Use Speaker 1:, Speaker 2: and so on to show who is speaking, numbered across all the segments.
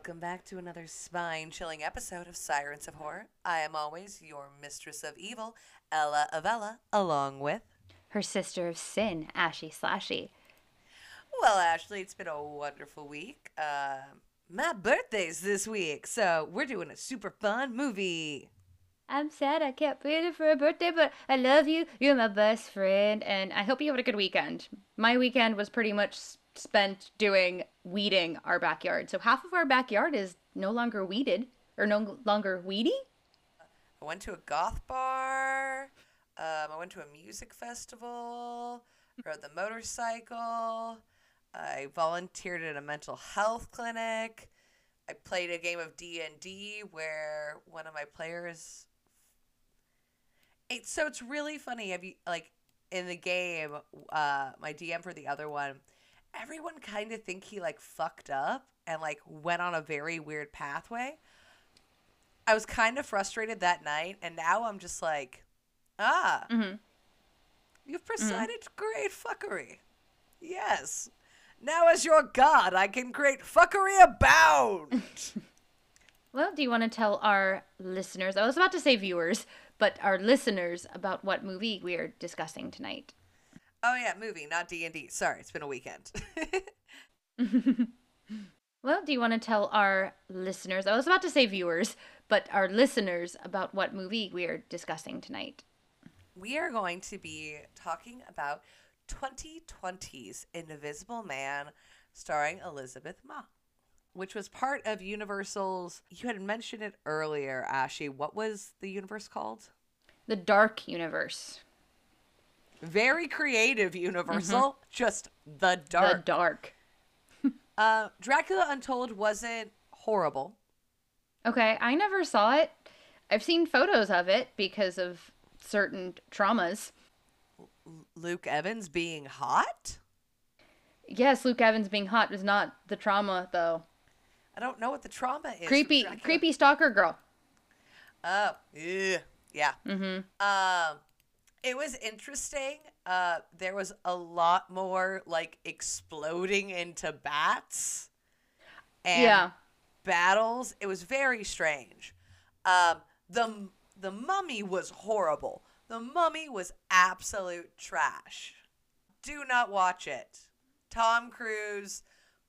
Speaker 1: welcome back to another spine chilling episode of Sirens of Horror. I am always your mistress of evil, Ella Avella, along with.
Speaker 2: Her sister of sin, Ashy Slashy.
Speaker 1: Well, Ashley, it's been a wonderful week. Uh, my birthday's this week, so we're doing a super fun movie.
Speaker 2: I'm sad I can't be there for a birthday, but I love you. You're my best friend, and I hope you had a good weekend. My weekend was pretty much spent doing weeding our backyard. So half of our backyard is no longer weeded or no longer weedy.
Speaker 1: I went to a goth bar. Um, I went to a music festival. Rode the motorcycle. I volunteered at a mental health clinic. I played a game of D and D where one of my players. It, so it's really funny. Have you like in the game? Uh, my DM for the other one, everyone kind of think he like fucked up and like went on a very weird pathway. I was kind of frustrated that night, and now I'm just like, ah,
Speaker 2: Mm-hmm.
Speaker 1: you've presided great fuckery. Yes. Now, as your god, I can create fuckery abound.
Speaker 2: Well, do you want to tell our listeners? I was about to say viewers, but our listeners about what movie we're discussing tonight.
Speaker 1: Oh yeah, movie, not D and D. Sorry, it's been a weekend.
Speaker 2: Well, do you want to tell our listeners? I was about to say viewers, but our listeners about what movie we're discussing tonight.
Speaker 1: we are going to be talking about 2020's Invisible Man, starring Elizabeth Moss, which was part of Universal's. You had mentioned it earlier, Ashy. What was the universe called?
Speaker 2: The Dark Universe.
Speaker 1: Very creative Universal, just the dark.
Speaker 2: The Dark.
Speaker 1: uh, Dracula Untold wasn't horrible.
Speaker 2: Okay, I never saw it. I've seen photos of it because of certain traumas.
Speaker 1: Luke Evans being hot.
Speaker 2: Yes, Luke Evans being hot was not the trauma though.
Speaker 1: I don't know what the trauma is.
Speaker 2: creepy,
Speaker 1: Dracula.
Speaker 2: creepy stalker girl.
Speaker 1: Oh, ew. yeah.
Speaker 2: Mm-hmm.
Speaker 1: Um, it was interesting. Uh, there was a lot more like exploding into bats and
Speaker 2: Yeah.
Speaker 1: battles. It was very strange. Um, the the mummy was horrible. The mummy was absolute trash. Do not watch it. Tom Cruise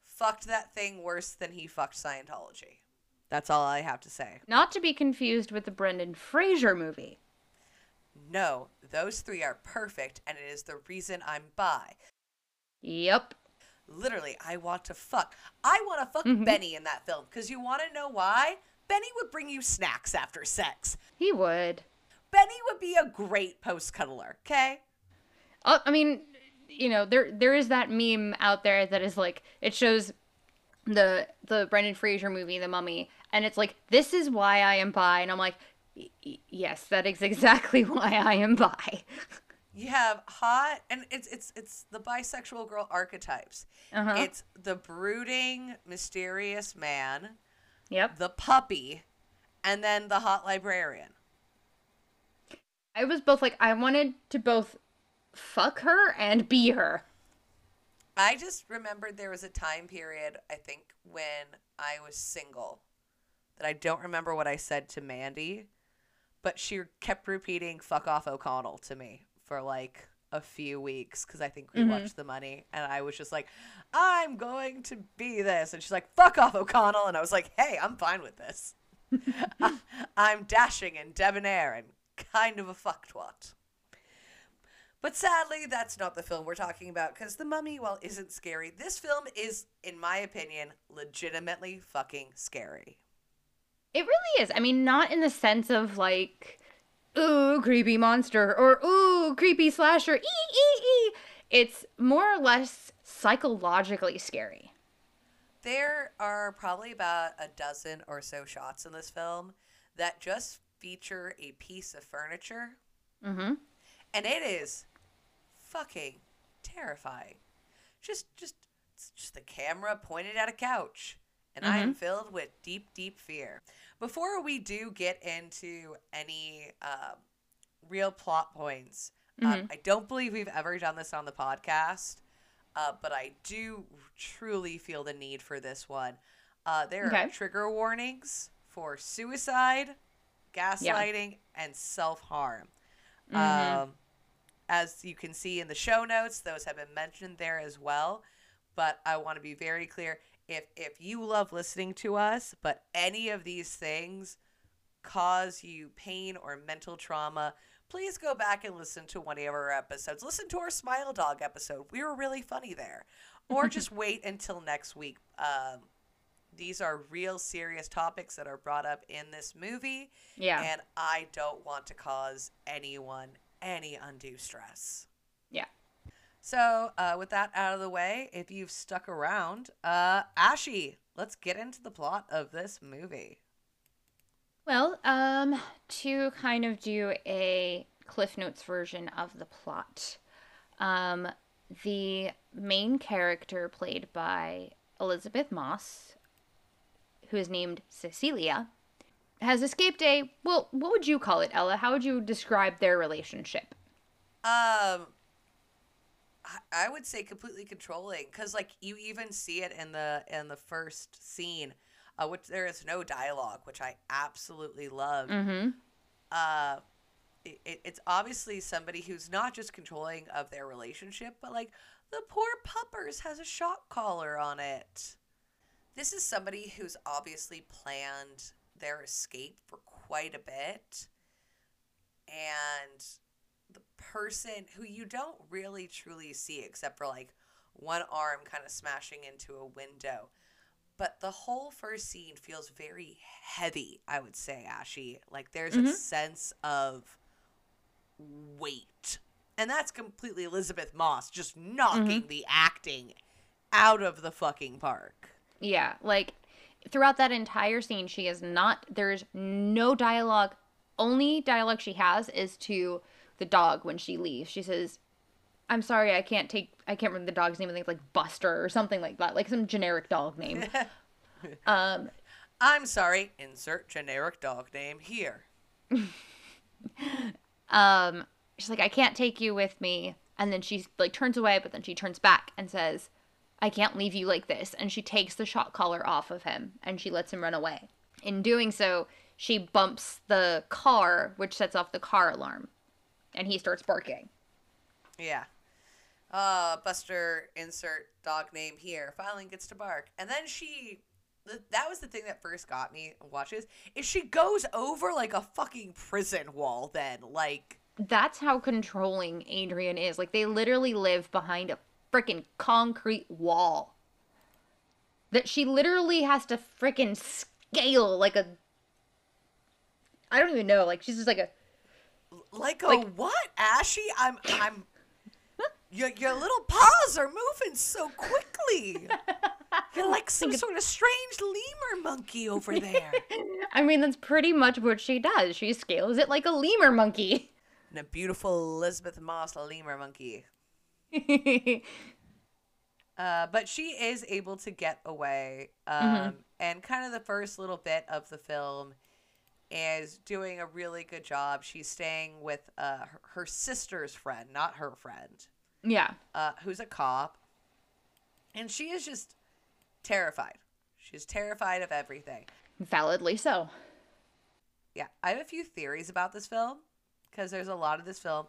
Speaker 1: fucked that thing worse than he fucked Scientology. That's all I have to say.
Speaker 2: Not to be confused with the Brendan Fraser movie.
Speaker 1: No, those three are perfect, and it is the reason I'm bi.
Speaker 2: Yep.
Speaker 1: Literally, I want to fuck. I want to fuck
Speaker 2: Mhm.
Speaker 1: Benny in that film because you want to know why? Benny would bring you snacks after sex.
Speaker 2: He would.
Speaker 1: Benny would be a great post cuddler, okay?
Speaker 2: Uh, I mean, you know, there there is that meme out there that is like it shows the the Brendan Fraser movie, The Mummy, and it's like this is why I am bi, and I'm like, "Y- y- yes, that is exactly why I am bi.
Speaker 1: You have hot, and it's it's it's the bisexual girl archetypes.
Speaker 2: Uh-huh.
Speaker 1: It's the brooding, mysterious man,
Speaker 2: Yep.
Speaker 1: the puppy, and then the hot librarian.
Speaker 2: I was both like I wanted to both fuck her and be her.
Speaker 1: I just remembered there was a time period, I think, when I was single that I don't remember what I said to Mandy, but she kept repeating fuck off O'Connell to me for like a few weeks because I think we
Speaker 2: Mhm.
Speaker 1: watched The Mummy. And I was just like, I'm going to be this. And she's like, fuck off O'Connell. And I was like, hey, I'm fine with this. I- I'm dashing and debonair and kind of a fucktwat. But sadly, that's not the film we're talking about because The Mummy, while isn't scary, this film is, in my opinion, legitimately fucking scary.
Speaker 2: It really is. I mean, not in the sense of like, ooh, creepy monster or ooh, creepy slasher. Ee ee ee. It's more or less psychologically scary.
Speaker 1: There are probably about a dozen or so shots in this film that just feature a piece of furniture,
Speaker 2: Mm-hmm.
Speaker 1: and it is fucking terrifying. Just, just, just the camera pointed at a couch, and I am filled with deep, deep fear. Before we do get into any um, real plot points, um, I don't believe we've ever done this on the podcast, uh, but I do truly feel the need for this one. Uh, there
Speaker 2: Okay.
Speaker 1: are trigger warnings for suicide, gaslighting, and self harm.
Speaker 2: Mhm.
Speaker 1: Um, as you can see in the show notes, those have been mentioned there as well. But I want to be very clear if if you love listening to us, but any of these things cause you pain or mental trauma, please go back and listen to one of our episodes. Listen to our Smile Dog episode. We were really funny there. Or just wait until next week. Um, these are real serious topics that are brought up in this movie,
Speaker 2: Yeah.
Speaker 1: and I don't want to cause anyone any undue stress. So, uh, with that out of the way, if you've stuck around, uh, Ashy, let's get into the plot of this movie.
Speaker 2: Well, um, to kind of do a Cliff Notes version of the plot, um, the main character played by Elizabeth Moss, who is named Cecilia, has escaped a well, what would you call it, Ella? How would you describe their relationship?
Speaker 1: Um, I, I would say completely controlling because, like, you even see it in the in the first scene, uh, which there is no dialogue, which I absolutely love.
Speaker 2: Mm-hmm.
Speaker 1: uh, it, it- it's obviously somebody who's not just controlling of their relationship, but like the poor puppers has a shock collar on it. This is somebody who's obviously planned their escape for quite a bit. And person who you don't really truly see except for like one arm kind of smashing into a window. But the whole first scene feels very heavy, I would say, Ashy. Like there's
Speaker 2: Mhm.
Speaker 1: a sense of weight. And that's completely Elizabeth Moss just knocking the acting out of the fucking park.
Speaker 2: Yeah, like throughout that entire scene, she is not. There's no dialogue. Only dialogue she has is to the dog when she leaves. She says, "I'm sorry, I can't take. I can't remember the dog's name. I think it's like Buster or something like that, like some generic dog name." um,
Speaker 1: I'm sorry, insert generic dog name here.
Speaker 2: um, she's like, "I can't take you with me," and then she like turns away, but then she turns back and says, "I can't leave you like this," and she takes the shot collar off of him and she lets him run away. In doing so, she bumps the car, which sets off the car alarm, and he starts barking.
Speaker 1: Yeah. Uh, Buster, insert dog name here. Finally gets to bark. And then she. th- That was the thing that first got me. Watches is she goes over like a fucking prison wall. Then like
Speaker 2: That's how controlling Adrian is. Like they literally live behind a freaking concrete wall. That she literally has to freaking scale like a I don't even know. Like she's just like a
Speaker 1: like a
Speaker 2: Like-
Speaker 1: what? Ashy, I'm I'm. Your, your little paws are moving so quickly. You're like some sort of strange lemur monkey over there.
Speaker 2: I mean that's pretty much what she does. She scales it like a lemur monkey.
Speaker 1: and a beautiful Elizabeth Moss lemur monkey. Uh, but she is able to get away. Um, And kind of the first little bit of the film is doing a really good job. She's staying with uh, her, her sister's friend, not her friend,
Speaker 2: yeah.
Speaker 1: uh, who's a cop. And she is just terrified. She's terrified of everything.
Speaker 2: Validly so.
Speaker 1: Yeah, I have a few theories about this film because there's a lot of this film.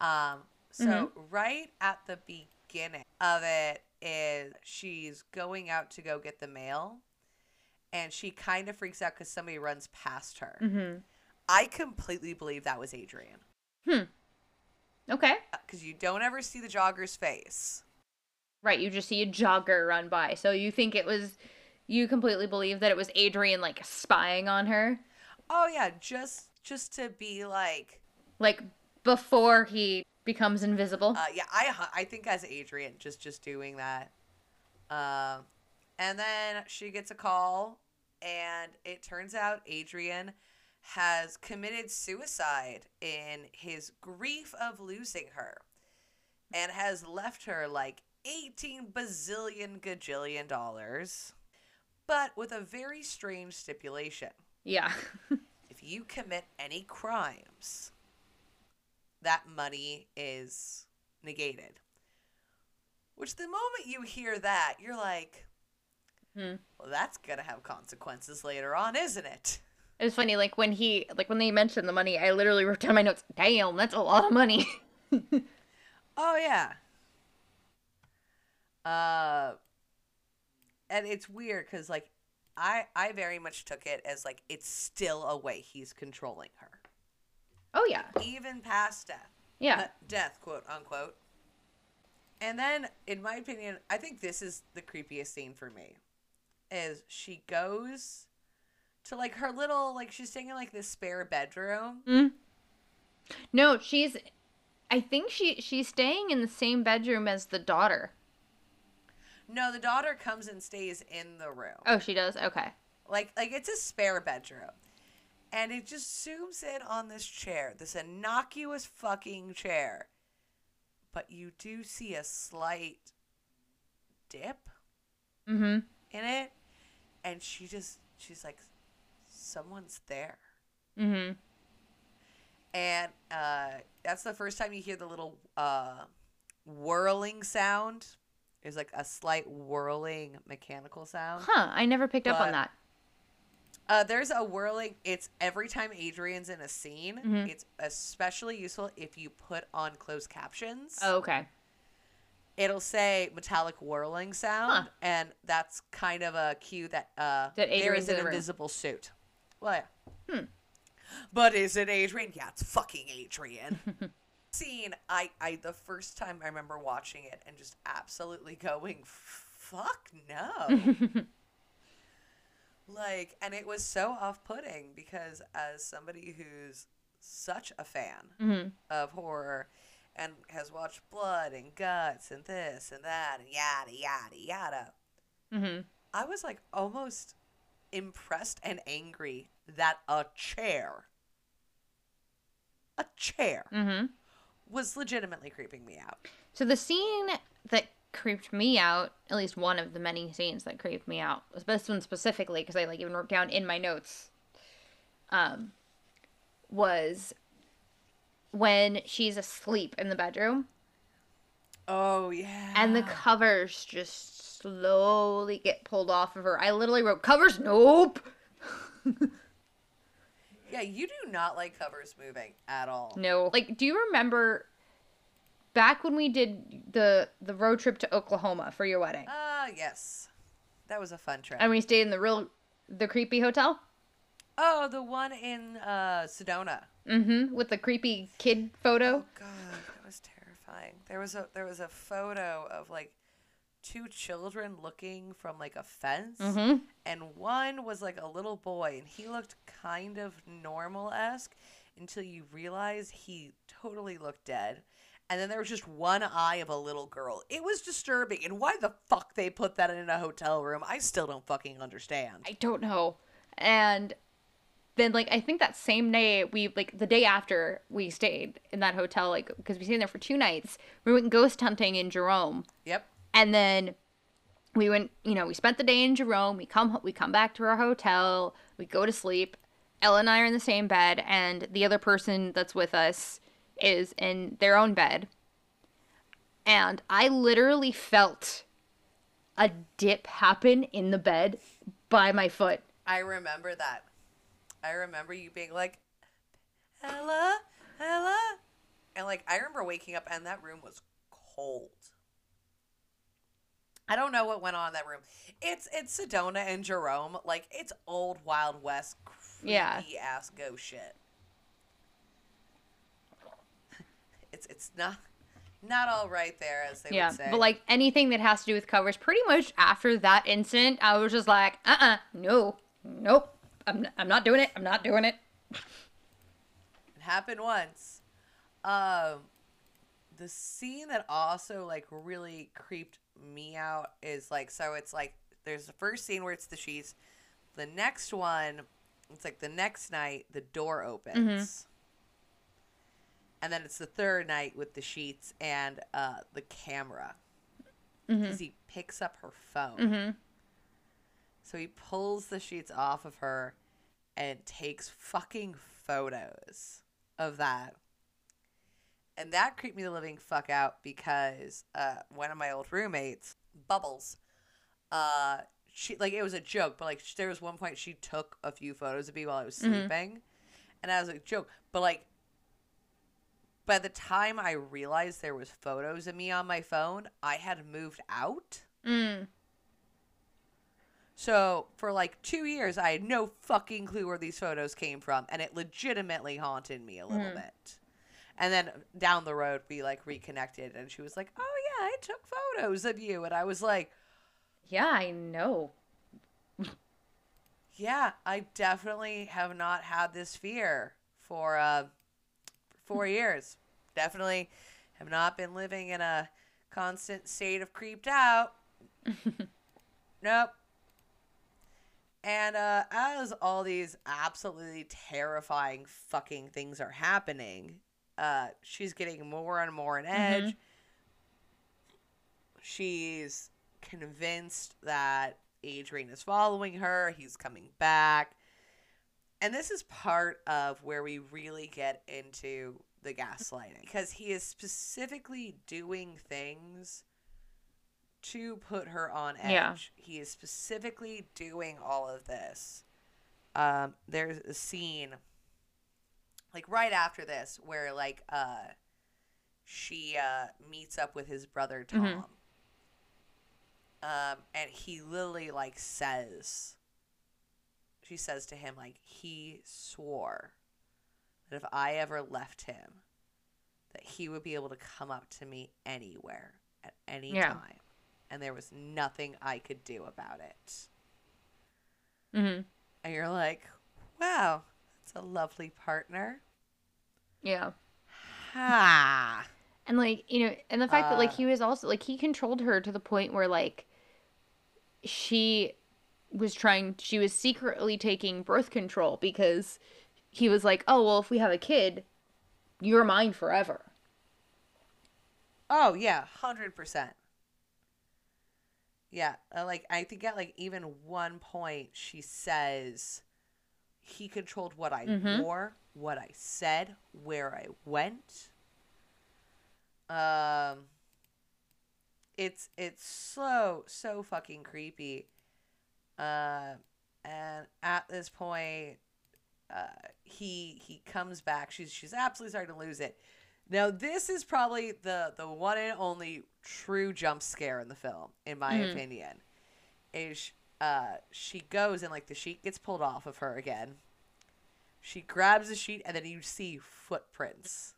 Speaker 1: Um, so
Speaker 2: Mhm.
Speaker 1: right at the beginning of it is she's going out to go get the mail, and she kind of freaks out because somebody runs past her.
Speaker 2: Mhm.
Speaker 1: I completely believe that was Adrian Hmm.
Speaker 2: Okay.
Speaker 1: because you don't ever see the jogger's face.
Speaker 2: Right, you just see a jogger run by. So you think it was you completely believe that it was Adrian like spying on her?
Speaker 1: Oh yeah, just just to be like,
Speaker 2: Like before he becomes invisible?
Speaker 1: Uh, yeah, I I think as Adrian, just just doing that. Um, and then she gets a call, and it turns out Adrian has committed suicide in his grief of losing her, and has left her like eighteen bazillion gajillion dollars, but with a very strange stipulation
Speaker 2: yeah.
Speaker 1: if you commit any crimes, that money is negated. Which the moment you hear that, you're like,
Speaker 2: Hmm.
Speaker 1: Well, that's gonna have consequences later on, isn't it?
Speaker 2: It was funny, like when he, like when they mentioned the money, I literally wrote down my notes. Damn, that's a lot of money.
Speaker 1: Oh yeah. Uh, and it's weird because like I I very much took it as like it's still a way he's controlling her,
Speaker 2: oh yeah,
Speaker 1: even past death.
Speaker 2: yeah.
Speaker 1: Uh, death, quote unquote. And then, in my opinion, I think this is the creepiest scene for me. Is she goes to like her little like she's staying in like this spare bedroom.
Speaker 2: Mm. No, she's. I think she she's staying in the same bedroom as the daughter.
Speaker 1: No, the daughter comes and stays in the room.
Speaker 2: Oh, she does. Okay.
Speaker 1: Like like it's a spare bedroom. And it just zooms in on this chair, this innocuous fucking chair. But you do see a slight dip
Speaker 2: Mm-hmm.
Speaker 1: In it. And she just she's like someone's there.
Speaker 2: Mm-hmm.
Speaker 1: And uh that's the first time you hear the little uh whirling sound. There's like a slight whirling mechanical sound.
Speaker 2: Huh. I never picked up on that.
Speaker 1: Uh, there's a whirling. It's every time Adrian's in a scene.
Speaker 2: Mhm.
Speaker 1: It's especially useful if you put on closed captions.
Speaker 2: Oh, okay.
Speaker 1: It'll say metallic whirling sound,
Speaker 2: Huh.
Speaker 1: and that's kind of a cue that uh,
Speaker 2: That
Speaker 1: there
Speaker 2: Adrian's
Speaker 1: is an
Speaker 2: the room.
Speaker 1: invisible suit. Well, yeah.
Speaker 2: Hmm.
Speaker 1: But is it Adrian? Yeah, it's fucking Adrian. Scene. I, I the first time I remember watching it and just absolutely going, fuck no. like and it was so off-putting because as somebody who's such a fan
Speaker 2: mm-hmm.
Speaker 1: of horror and has watched blood and guts and this and that and yada yada yada
Speaker 2: Mm-hmm.
Speaker 1: i was like almost impressed and angry that a chair a chair
Speaker 2: Mm-hmm.
Speaker 1: was legitimately creeping me out
Speaker 2: So the scene that creeped me out, at least one of the many scenes that creeped me out, was this one specifically because I like even wrote down in my notes. Um, was when she's asleep in the bedroom
Speaker 1: oh yeah
Speaker 2: and the covers just slowly get pulled off of her. I literally wrote covers. Nope.
Speaker 1: yeah you do not like covers moving at all
Speaker 2: No. Like, do you remember back when we did the the road trip to Oklahoma for your wedding,
Speaker 1: ah yes that was a fun trip
Speaker 2: and we stayed in the real the creepy hotel?
Speaker 1: Oh the one in uh sedona
Speaker 2: Mm-hmm. With the creepy kid photo.
Speaker 1: Oh god, that was terrifying. There was a there was a photo of like two children looking from like a fence
Speaker 2: Mm-hmm.
Speaker 1: and one was like a little boy and he looked kind of normal esque until you realize he totally looked dead. And then there was just one eye of a little girl. It was disturbing. And why the fuck they put that in a hotel room, I still don't fucking understand.
Speaker 2: I don't know. And then like I think that same day we like the day after we stayed in that hotel like because we stayed there for two nights we went ghost hunting in Jerome
Speaker 1: Yep.
Speaker 2: and then we went you know we spent the day in Jerome we come we come back to our hotel we go to sleep Ella and I are in the same bed and the other person that's with us is in their own bed and I literally felt a dip happen in the bed by my foot
Speaker 1: I remember that. I remember you being like, Ella, Ella. And like, I remember waking up and that room was cold. I don't know what went on in that room. It's it's Sedona and Jerome. Like it's old Wild West creepy
Speaker 2: Yeah.
Speaker 1: ass ghost shit. It's it's not not all right there as they
Speaker 2: yeah,
Speaker 1: would say.
Speaker 2: but like anything that has to do with covers, pretty much after that incident, I was just like, uh, uh no, nope, I'm, I'm not doing it. I'm not doing it.
Speaker 1: It happened once. Um, the scene that also like really creeped me out is like so it's like there's the first scene where it's the sheets. The next one, it's like the next night the door opens. And then it's the third night with the sheets and uh, the camera. Because he picks up her phone.
Speaker 2: Mm-hmm.
Speaker 1: So he pulls the sheets off of her and takes fucking photos of that. And that creeped me the living fuck out because uh, one of my old roommates, Bubbles, uh, she like it was a joke, but like there was one point she took a few photos of me while I was
Speaker 2: Mhm.
Speaker 1: sleeping, and I was like joke, but like by the time I realized there was photos of me on my phone, I had moved out.
Speaker 2: Mm.
Speaker 1: So for like two years, I had no fucking clue where these photos came from, and it legitimately haunted me a little
Speaker 2: Mhm.
Speaker 1: bit. And then down the road, we like reconnected, and she was like, "Oh yeah, I took photos of you," and I was like,
Speaker 2: Yeah, I know.
Speaker 1: "Yeah, I definitely have not had this fear for uh, four years. Definitely have not been living in a constant state of creeped out. Nope." And uh, as all these absolutely terrifying fucking things are happening, uh, she's getting more and more an edge. She's convinced that Adrian is following her. He's coming back. And this is part of where we really get into the gaslighting because he is specifically doing things to put her on edge.
Speaker 2: Yeah.
Speaker 1: He is specifically doing all of this. Um, there's a scene like right after this where like uh she uh meets up with his brother Tom.
Speaker 2: Mhm.
Speaker 1: Um and he literally like says she says to him like he swore that if I ever left him that he would be able to come up to me anywhere at any
Speaker 2: Yeah.
Speaker 1: time and there was nothing I could do about it.
Speaker 2: hmm
Speaker 1: And you're like, wow, that's a lovely partner.
Speaker 2: Yeah.
Speaker 1: Ha.
Speaker 2: And like, you know, and the fact that like
Speaker 1: Uh,
Speaker 2: he was also like he controlled her to the point where like she was trying she was secretly taking birth control because he was like, "Oh, well, if we have a kid, you're mine forever."
Speaker 1: Oh yeah, hundred percent. Yeah, uh, like I think at like even one point she says he controlled what I
Speaker 2: Mhm.
Speaker 1: wore, what I said, where I went. Um, it's it's so so fucking creepy. Uh, and at this point, uh, he he comes back. She's she's absolutely starting to lose it. Now this is probably the the one and only true jump scare in the film, in my
Speaker 2: Mhm.
Speaker 1: opinion. Is uh she goes and like the sheet gets pulled off of her again. She grabs the sheet and then you see footprints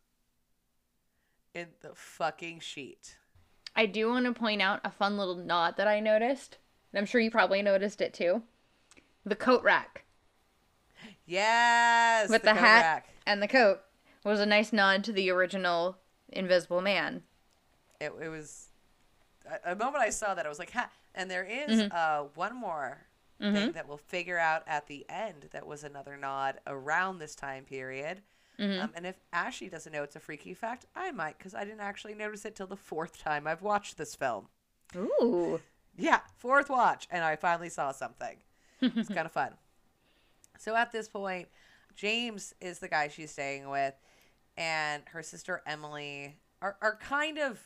Speaker 1: in the fucking sheet.
Speaker 2: I do want to point out a fun little nod that I noticed. And I'm sure you probably noticed it too. The coat rack
Speaker 1: Yes,
Speaker 2: with the,
Speaker 1: coat
Speaker 2: hat
Speaker 1: rack.
Speaker 2: and the coat was a nice nod to the original Invisible Man.
Speaker 1: It, it was a, moment I saw that I was like, ha. And there is,
Speaker 2: Mhm.
Speaker 1: uh one more thing
Speaker 2: Mhm.
Speaker 1: that we'll figure out at the end that was another nod around this time period.
Speaker 2: Mhm.
Speaker 1: Um, and if Ashley doesn't know it's a freaky fact, I might because I didn't actually notice it till the fourth time I've watched this film.
Speaker 2: Ooh.
Speaker 1: Yeah, fourth watch, and I finally saw something. It's kind of fun. So at this point, James is the guy she's staying with, and her sister Emily are, are kind of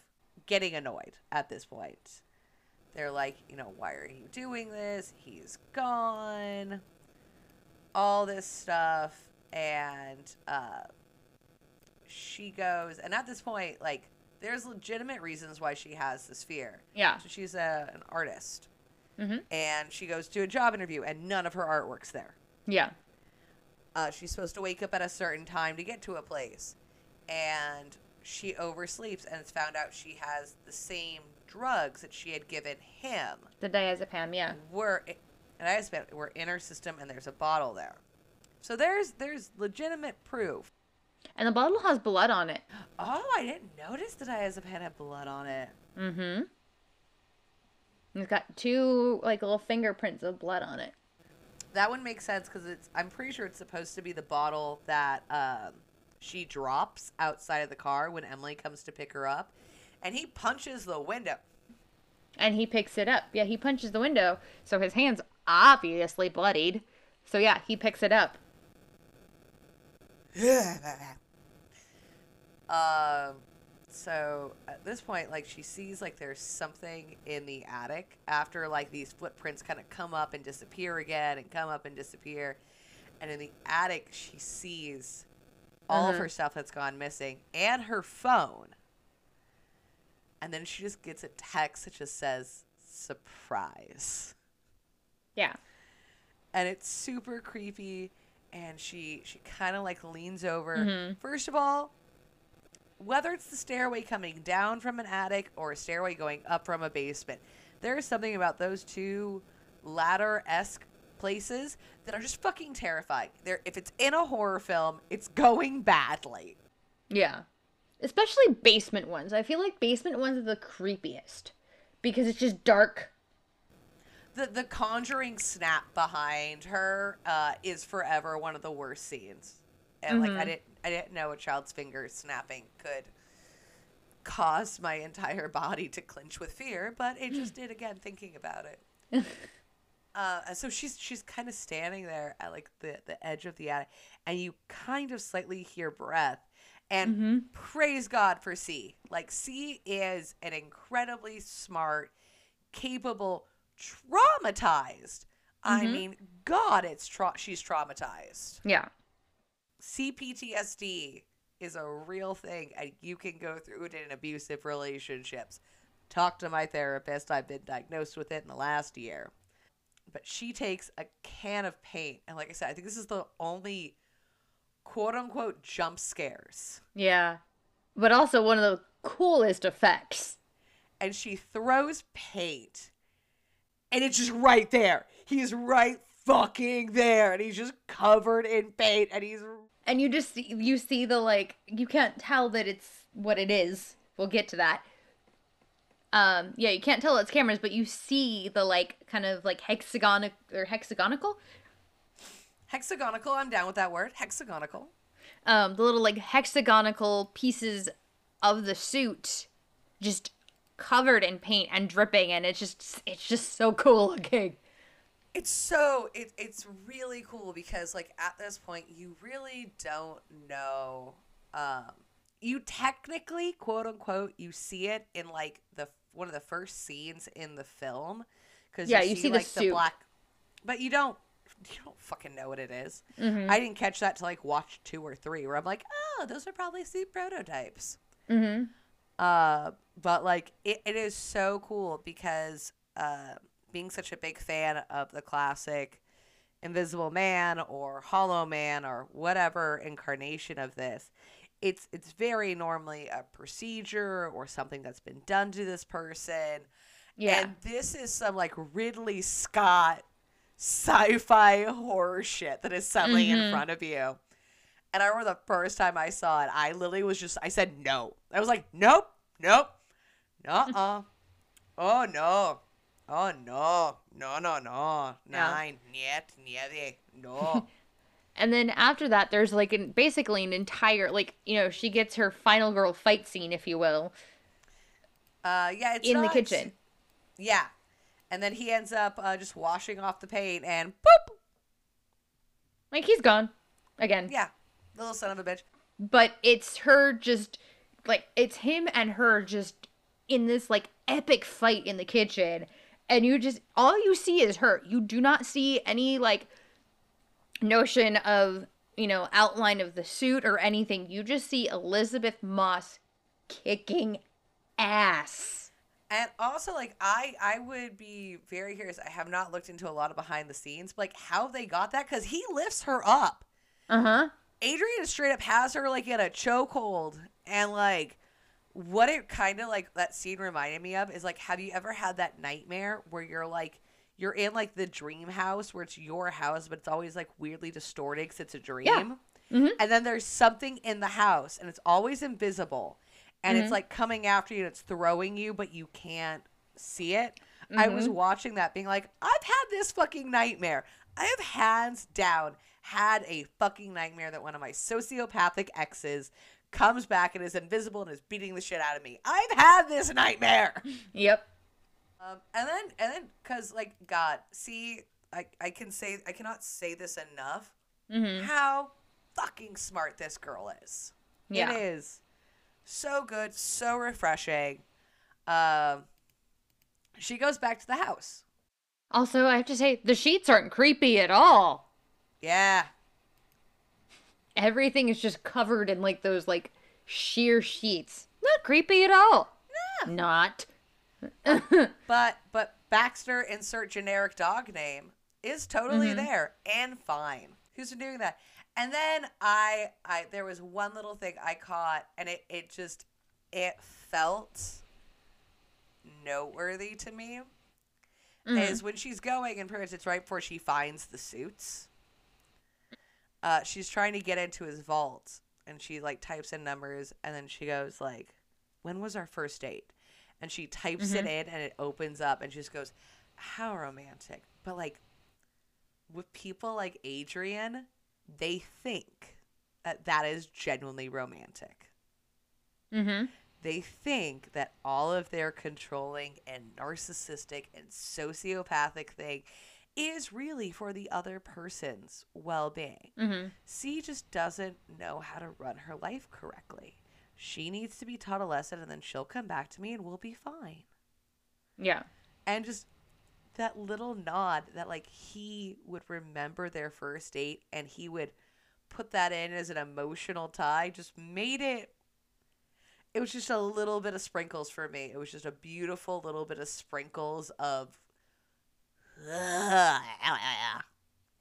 Speaker 1: getting annoyed at this point. They're like, you know, why are you doing this? He's gone. All this stuff. And uh, she goes, and at this point, like, there's legitimate reasons why she has this fear.
Speaker 2: Yeah.
Speaker 1: So she's a, an artist.
Speaker 2: Mhm.
Speaker 1: And she goes to a job interview, and none of her artwork's there.
Speaker 2: Yeah.
Speaker 1: Uh, she's supposed to wake up at a certain time to get to a place. And she oversleeps, and it's found out she has the same drugs that she had given him.
Speaker 2: The diazepam, yeah.
Speaker 1: Were, and I just found were in her system, and there's a bottle there. So there's there's legitimate proof.
Speaker 2: And the bottle has blood on it.
Speaker 1: Oh, I didn't notice the diazepam had blood on it.
Speaker 2: Mm-hmm. It's got two like little fingerprints of blood on it.
Speaker 1: That one makes sense because it's. I'm pretty sure it's supposed to be the bottle that um, she drops outside of the car when Emily comes to pick her up, and he punches the window.
Speaker 2: And he picks it up. Yeah, he punches the window, so his hand's obviously bloodied. So yeah, he picks it up.
Speaker 1: um, So at this point, like she sees like there's something in the attic after like these footprints kind of come up and disappear again and come up and disappear. And in the attic, she sees all of
Speaker 2: Uh-huh.
Speaker 1: her stuff that's gone missing and her phone. And then she just gets a text that just says surprise.
Speaker 2: Yeah.
Speaker 1: And it's super creepy and she she kind of like leans over.
Speaker 2: Mhm.
Speaker 1: First of all, whether it's the stairway coming down from an attic or a stairway going up from a basement, there is something about those two ladder esque places that are just fucking terrifying. There, if it's in a horror film, it's going badly.
Speaker 2: Yeah. Especially basement ones. I feel like basement ones are the creepiest because it's just dark.
Speaker 1: The the Conjuring snap behind her uh, is forever one of the worst scenes, and like I didn't I didn't know a child's finger snapping could cause my entire body to clench with fear, but it just did again thinking about it. Uh, so she's she's kind of standing there at like the the edge of the attic, and you kind of slightly hear breath. And praise God for C. Like C is an incredibly smart, capable, traumatized. I mean, God, it's tra- she's traumatized.
Speaker 2: Yeah.
Speaker 1: CPTSD is a real thing, and you can go through it in abusive relationships. Talk to my therapist. I've been diagnosed with it in the last year. But she takes a can of paint, and like I said, I think this is the only quote unquote jump scares.
Speaker 2: Yeah. But also one of the coolest effects.
Speaker 1: And she throws paint, and it's just right there. He's right fucking there, and he's just covered in paint, and he's
Speaker 2: And you just see, you see the like you can't tell that it's what it is. We'll get to that. Um yeah, you can't tell it's cameras, but you see the like kind of like hexagonic or hexagonical
Speaker 1: hexagonical. I'm down with that word. Hexagonical.
Speaker 2: um the little like hexagonical pieces of the suit just covered in paint and dripping and it's just it's just so cool looking.
Speaker 1: It's so it, it's really cool because like at this point you really don't know um you technically quote unquote you see it in like the one of the first scenes in the film cuz
Speaker 2: Yeah, you see the
Speaker 1: like
Speaker 2: the
Speaker 1: black but you don't you don't fucking know what it is.
Speaker 2: Mm-hmm.
Speaker 1: I didn't catch that to like watch 2 or 3 where I'm like, "Oh, those are probably suit prototypes."
Speaker 2: Mhm.
Speaker 1: Uh, but like it, it is so cool because uh, being such a big fan of the classic Invisible Man or Hollow Man or whatever incarnation of this, it's it's very normally a procedure or something that's been done to this person.
Speaker 2: Yeah.
Speaker 1: And this is some like Ridley Scott sci-fi horror shit that is suddenly in
Speaker 2: Mhm.
Speaker 1: front of you. And I remember the first time I saw it, I literally was just I said no. I was like, nope, nope, uh-uh. oh no. Oh no. No no no. Nine. Niet, niete, no.
Speaker 2: And then after that, there's like an, basically an entire like you know she gets her final girl fight scene, if you will,
Speaker 1: Uh yeah, it's
Speaker 2: in the kitchen.
Speaker 1: Yeah. And then he ends up uh, just washing off the paint and boop.
Speaker 2: Like he's gone again,
Speaker 1: Yeah. Little son of a bitch.
Speaker 2: but it's her just like it's him and her just in this like epic fight in the kitchen, and you just all you see is her. You do not see any like notion of you know outline of the suit or anything. You just see Elizabeth Moss kicking ass.
Speaker 1: And also, like, I I would be very curious. I have not looked into a lot of behind the scenes, but like how they got that because he lifts her up.
Speaker 2: Uh huh.
Speaker 1: Adrian straight up has her like in a chokehold, and like what it kind of like that scene reminded me of is like, have you ever had that nightmare where you're like you're in like the dream house where it's your house, but it's always like weirdly distorted because it's a dream,
Speaker 2: Mhm.
Speaker 1: and then there's something in the house, and it's always invisible, and
Speaker 2: Mm-hmm.
Speaker 1: it's like coming after you, and it's throwing you, but you can't see it. I was
Speaker 2: Mm-hmm.
Speaker 1: watching that, being like, I've had this fucking nightmare. I have hands down had a fucking nightmare that one of my sociopathic exes comes back and is invisible and is beating the shit out of me. I've had this nightmare.
Speaker 2: Yep.
Speaker 1: Um, and then, and then, cause like God, see, I, I can say, I cannot say this enough.
Speaker 2: Mm-hmm.
Speaker 1: How fucking smart this girl is.
Speaker 2: Yeah.
Speaker 1: It is So good, so refreshing. Um, she goes back to the house.
Speaker 2: Also, I have to say, the sheets aren't creepy at all.
Speaker 1: Yeah.
Speaker 2: Everything is just covered in like those like sheer sheets. Not creepy at all.
Speaker 1: Yeah.
Speaker 2: Not.
Speaker 1: But but Baxter insert generic dog name is totally
Speaker 2: Mhm.
Speaker 1: there and fine. Who's doing that? And then I I there was one little thing I caught and it it just it felt noteworthy to me
Speaker 2: Mhm.
Speaker 1: is when she's going and much it's right before she finds the suits. Uh, she's trying to get into his vault and she like types in numbers and then she goes like, "When was our first date?" And she types it in and it opens up and she just goes, "How romantic!" But like with people like Adrian, they think that that is genuinely romantic
Speaker 2: Mm-hmm.
Speaker 1: they think that all of their controlling and narcissistic and sociopathic thing is really for the other person's well-being.
Speaker 2: Mm-hmm.
Speaker 1: C just doesn't know how to run her life correctly. She needs to be taught a lesson and then she'll come back to me and we'll be fine.
Speaker 2: Yeah.
Speaker 1: And just that little nod that like he would remember their first date and he would put that in as an emotional tie just made it it was just a little bit of sprinkles for me. It was just a beautiful little bit of sprinkles of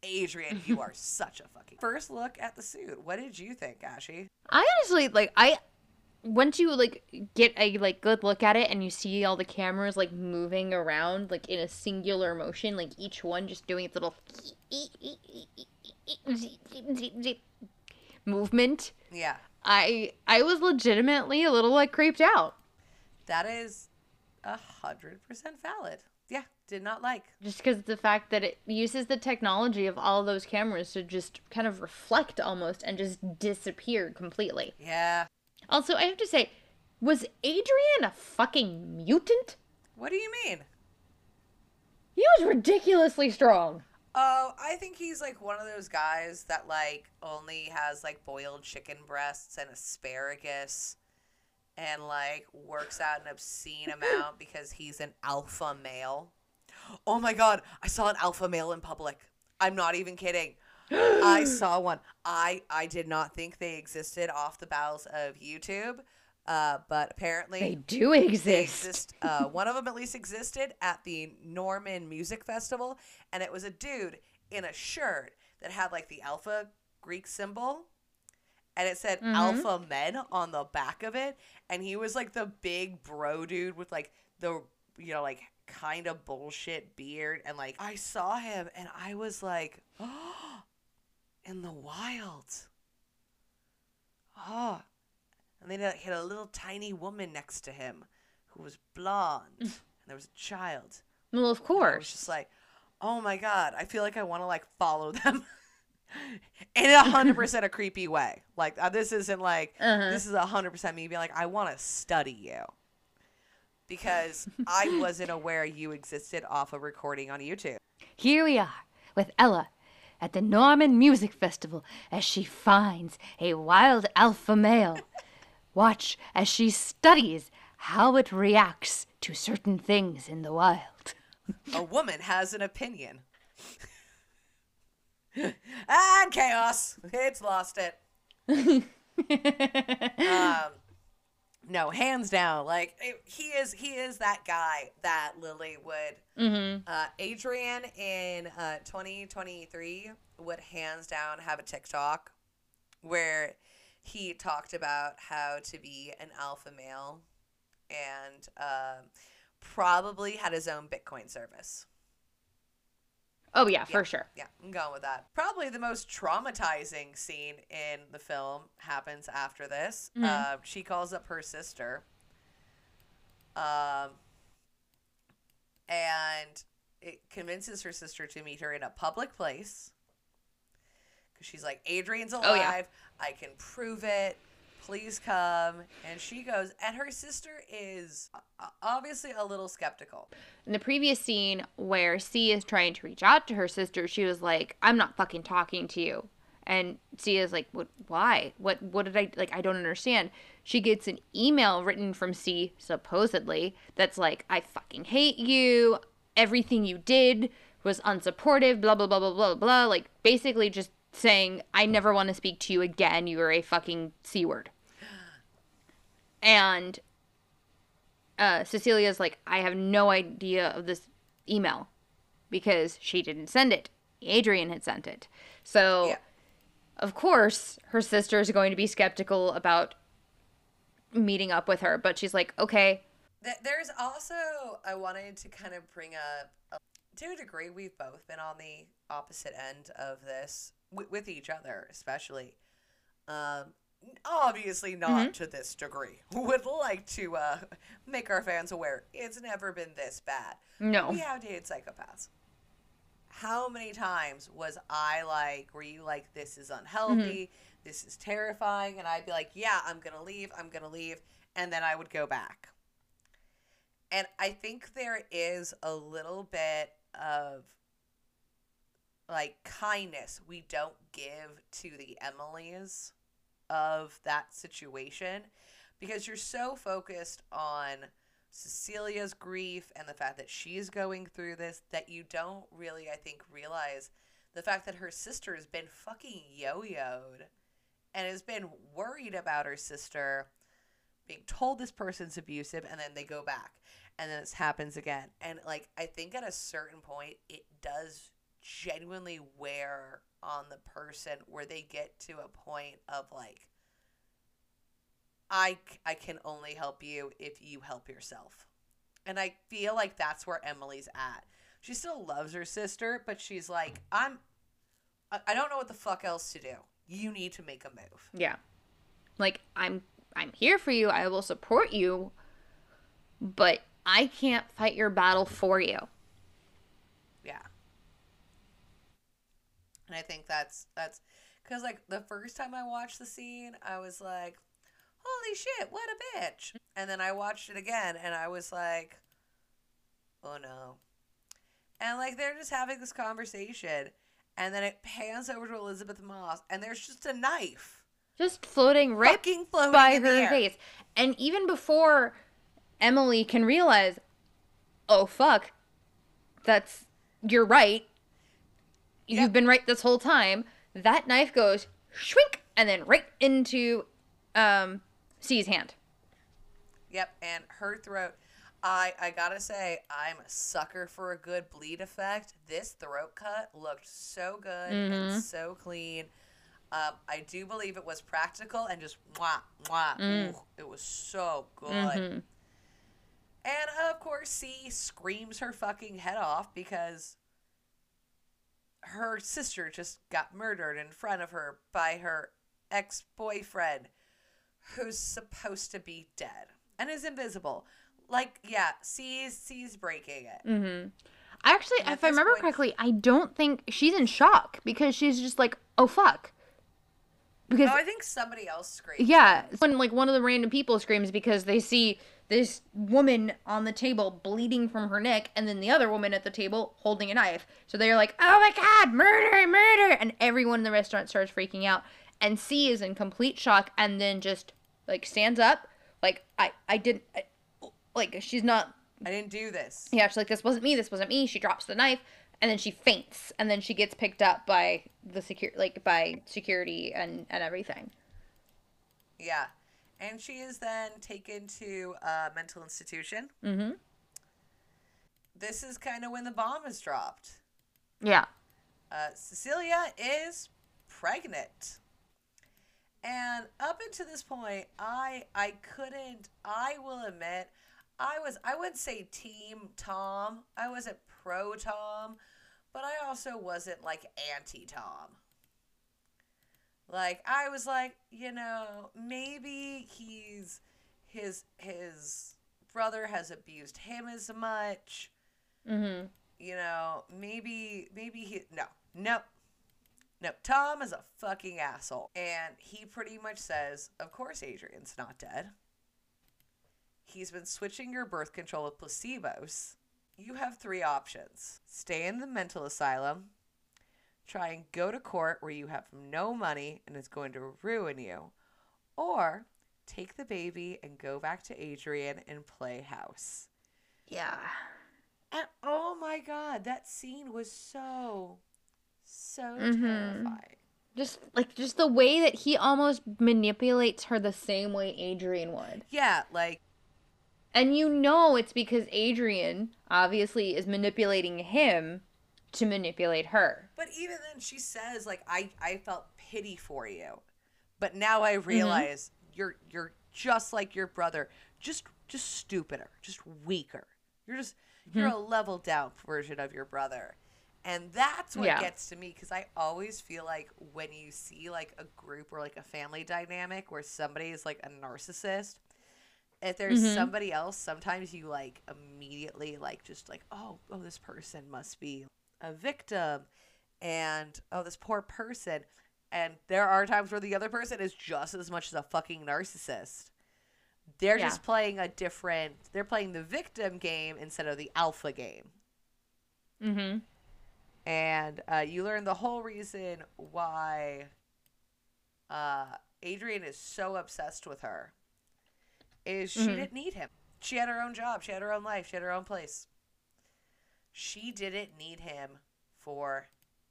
Speaker 1: Adrian, you are such a fucking first look at the suit. What did you think, Ashy?
Speaker 2: I honestly like I once you like get a like good look at it and you see all the cameras like moving around like in a singular motion, like each one just doing its little movement.
Speaker 1: Yeah,
Speaker 2: I I was legitimately a little like creeped out
Speaker 1: that is a hundred percent valid. Yeah, did not like.
Speaker 2: just because the fact that it uses the technology of all those cameras to just kind of reflect almost and just disappear completely.
Speaker 1: Yeah.
Speaker 2: Also, I have to say, was Adrian a fucking mutant?
Speaker 1: What do you mean?
Speaker 2: He was ridiculously strong.
Speaker 1: Oh, I think he's like one of those guys that like only has like boiled chicken breasts and asparagus and like works out an obscene amount because he's an alpha male. Oh my god, I saw an alpha male in public. I'm not even kidding. I saw one. I I did not think they existed off the bowels of YouTube. Uh, but apparently
Speaker 2: They do
Speaker 1: they
Speaker 2: exist.
Speaker 1: exist. Uh, one of them at least existed at the Norman Music Festival, and it was a dude in a shirt that had like the alpha Greek symbol, and it said
Speaker 2: Mhm.
Speaker 1: Alpha Men on the back of it, and he was like the big bro dude with like the you know like kind of bullshit beard, and like I saw him, and I was like, oh, in the wild. Oh, and then he had a little tiny woman next to him who was blonde, and there was a child.
Speaker 2: Well, of
Speaker 1: And I was
Speaker 2: course.
Speaker 1: just like, oh my god, I feel like I want to like follow them in a hundred percent a creepy way. Like uh, this isn't like
Speaker 2: Uh-huh.
Speaker 1: this is a hundred percent me being like, I want to study you because I wasn't aware you existed off a recording on YouTube.
Speaker 2: Here we are with Ella at the Norman Music Festival as she finds a wild alpha male. Watch as she studies how it reacts to certain things in the wild.
Speaker 1: A woman has an opinion. and chaos. It's lost it. um, no, hands down. Like it- he is, he is that guy that Lily would.
Speaker 2: mm-hmm.
Speaker 1: Uh, Adrian in uh, 2023 would hands down have a TikTok where he talked about how to be an alpha male and um, probably had his own Bitcoin service.
Speaker 2: Oh yeah, for sure.
Speaker 1: Yeah, I'm going with that. Probably the most traumatizing scene in the film happens after this.
Speaker 2: Mhm.
Speaker 1: Uh, she calls up her sister. Um, and it convinces her sister to meet her in a public place. Because she's like, Adrian's alive.
Speaker 2: Oh, yeah.
Speaker 1: I can prove it. Please come. And she goes, and her sister is uh, obviously a little skeptical.
Speaker 2: In the previous scene where C is trying to reach out to her sister, she was like, I'm not fucking talking to you. And C is like, "What? Why? What? What did I like? I don't understand." She gets an email written from C, supposedly, that's like, "I fucking hate you. Everything you did was unsupportive. Blah blah blah blah blah blah." Like basically just saying, "I never want to speak to you again. You are a fucking c word." And uh, Cecilia's like, "I have no idea of this email because she didn't send it. Adrian had sent it." So.
Speaker 1: Yeah.
Speaker 2: Of course, her sister is going to be skeptical about meeting up with her, but she's like, okay,
Speaker 1: There's also I wanted to kind of bring up to a degree we've both been on the opposite end of this with each other, especially. Um, obviously not to this degree. Would like to uh, make our fans aware it's never been this bad.
Speaker 2: no.
Speaker 1: We have dated psychopaths. How many times was I like, were you like, this is unhealthy, this is terrifying? And I'd be like, yeah, I'm going to leave, I'm going to leave. And then I would go back. And I think there is a little bit of like kindness we don't give to the Emilys of that situation because you're so focused on Cecilia's grief and the fact that she's going through this that you don't really, I think, realize the fact that her sister has been fucking yo yoed and has been worried about her sister being told this person's abusive and then they go back and then this happens again. And like, I think at a certain point, it does genuinely wear on the person where they get to a point of like, I I can only help you if you help yourself. And I feel like that's where Emily's at. She still loves her sister, but she's like, I'm, I, don't know what the fuck else to do. You need to make a move.
Speaker 2: Yeah. Like I'm I'm here for you. I will support you. But I can't fight your battle for you.
Speaker 1: Yeah. And I think that's that's because like the first time I watched the scene, I was like, "Holy shit, what a bitch!" Mm-hmm. And then I watched it again, and I was like, "Oh no!" And like they're just having this conversation, and then it pans over to Elizabeth Moss, and there's just a knife
Speaker 2: Just floating right
Speaker 1: fucking floating
Speaker 2: by her face. And even before Emily can realize, oh fuck, that's you're right.
Speaker 1: Yep.
Speaker 2: You've been right this whole time. That knife goes shrink and then right into um C's hand.
Speaker 1: Yep, and her throat. I I gotta say, I'm a sucker for a good bleed effect. This throat cut looked so good and so clean. Um, I do believe it was practical and just mwah mwah. Ooh, it was so good.
Speaker 2: Mhm.
Speaker 1: And of course, C screams her fucking head off because her sister just got murdered in front of her by her ex boyfriend, who's supposed to be dead and is invisible. Like, yeah, C's C's breaking it.
Speaker 2: Mm-hmm. I Actually,
Speaker 1: And
Speaker 2: if I remember
Speaker 1: point-
Speaker 2: correctly, I don't think she's in shock because she's just like, "Oh fuck." Because
Speaker 1: Oh, I think somebody else screams.
Speaker 2: Yeah, when like one of the random people screams because they see this woman on the table bleeding from her neck, and then the other woman at the table holding a knife. So they're like, "Oh my god, murder, murder!" And everyone in the restaurant starts freaking out. And C is in complete shock, and then just like stands up, like I, I didn't, I, like she's not.
Speaker 1: I didn't do this.
Speaker 2: Yeah, she's like, "This wasn't me. This wasn't me." She drops the knife, and then she faints, and then she gets picked up by the secure, like by security and and everything.
Speaker 1: Yeah. And she is then taken to a mental institution.
Speaker 2: Mm-hmm.
Speaker 1: This is kind of when the bomb is dropped.
Speaker 2: Yeah.
Speaker 1: Uh, Cecilia is pregnant. And up until this point, I I couldn't. I will admit, I was I wouldn't say team Tom. I wasn't pro Tom, but I also wasn't like anti Tom. Like I was like, you know, maybe he's his his brother has abused him as much
Speaker 2: Mm-hmm.
Speaker 1: you know, maybe maybe he no, nope. No, Tom is a fucking asshole. And he pretty much says, Of course Adrian's not dead. He's been switching your birth control with placebos. You have three options stay in the mental asylum, try and go to court where you have no money and it's going to ruin you, or take the baby and go back to Adrian and play house.
Speaker 2: Yeah.
Speaker 1: And oh my god, that scene was so, so
Speaker 2: mm-hmm.
Speaker 1: terrifying.
Speaker 2: Just like just the way that he almost manipulates her the same way Adrian would.
Speaker 1: Yeah, like
Speaker 2: And you know it's because Adrian obviously is manipulating him to manipulate her.
Speaker 1: But even then, she says like, "I I felt pity for you," but now I realize you're you're just like your brother, just just stupider, just weaker. You're just you're a level down version of your brother, and that's what
Speaker 2: Yeah.
Speaker 1: gets to me because I always feel like when you see like a group or like a family dynamic where somebody is like a narcissist. If there's
Speaker 2: Mhm.
Speaker 1: somebody else, sometimes you like immediately like just like oh oh this person must be a victim and oh this poor person. And there are times where the other person is just as much as a fucking narcissist. They're
Speaker 2: Yeah.
Speaker 1: just playing a different they're playing the victim game instead of the alpha game.
Speaker 2: Mm-hmm.
Speaker 1: and uh, you learn the whole reason why uh, adrian is so obsessed with her is she
Speaker 2: Mhm.
Speaker 1: didn't need him. She had her own job. She had her own life. She had her own place. She didn't need him for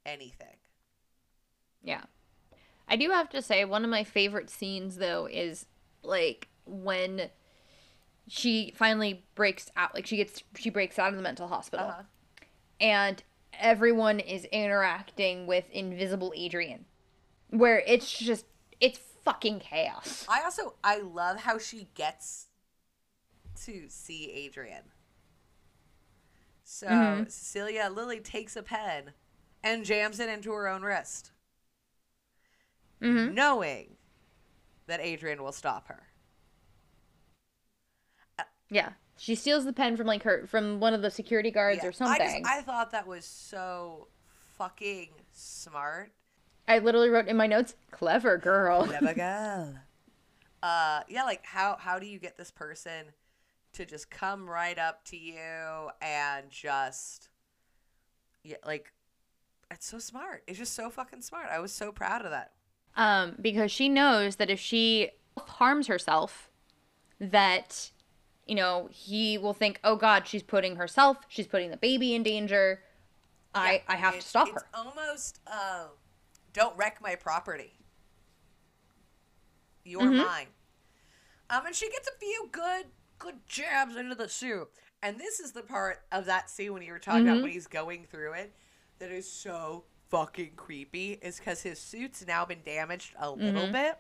Speaker 1: anything
Speaker 2: Yeah. I do have to say one of my favorite scenes though is like when she finally breaks out like she gets she breaks out of the mental hospital
Speaker 1: uh-huh
Speaker 2: and everyone is interacting with invisible Adrian where it's just it's fucking chaos.
Speaker 1: I also I love how she gets to see Adrian. So
Speaker 2: Mhm.
Speaker 1: Cecilia Lily takes a pen and jams it into her own wrist,
Speaker 2: Mhm.
Speaker 1: knowing that Adrian will stop her.
Speaker 2: Yeah. She steals the pen from like her from one of the security guards
Speaker 1: Yeah,
Speaker 2: or something.
Speaker 1: I, just, I thought that was so fucking smart.
Speaker 2: I literally wrote in my notes, "Clever girl."
Speaker 1: Clever girl. Uh, yeah, like how how do you get this person to just come right up to you and just yeah, like it's so smart. It's just so fucking smart. I was so proud of that.
Speaker 2: um, because she knows that if she harms herself, that you know he will think, "Oh God, she's putting herself, she's putting the baby in danger. I
Speaker 1: Yeah,
Speaker 2: I have to stop
Speaker 1: it's
Speaker 2: her."
Speaker 1: almost uh, don't wreck my property. You're
Speaker 2: Mhm.
Speaker 1: mine. Um, and she gets a few good good jabs into the suit. And this is the part of that scene when you were talking about
Speaker 2: Mhm.
Speaker 1: when he's going through it that is so fucking creepy. Is because his suit's now been damaged a little
Speaker 2: Mhm.
Speaker 1: bit.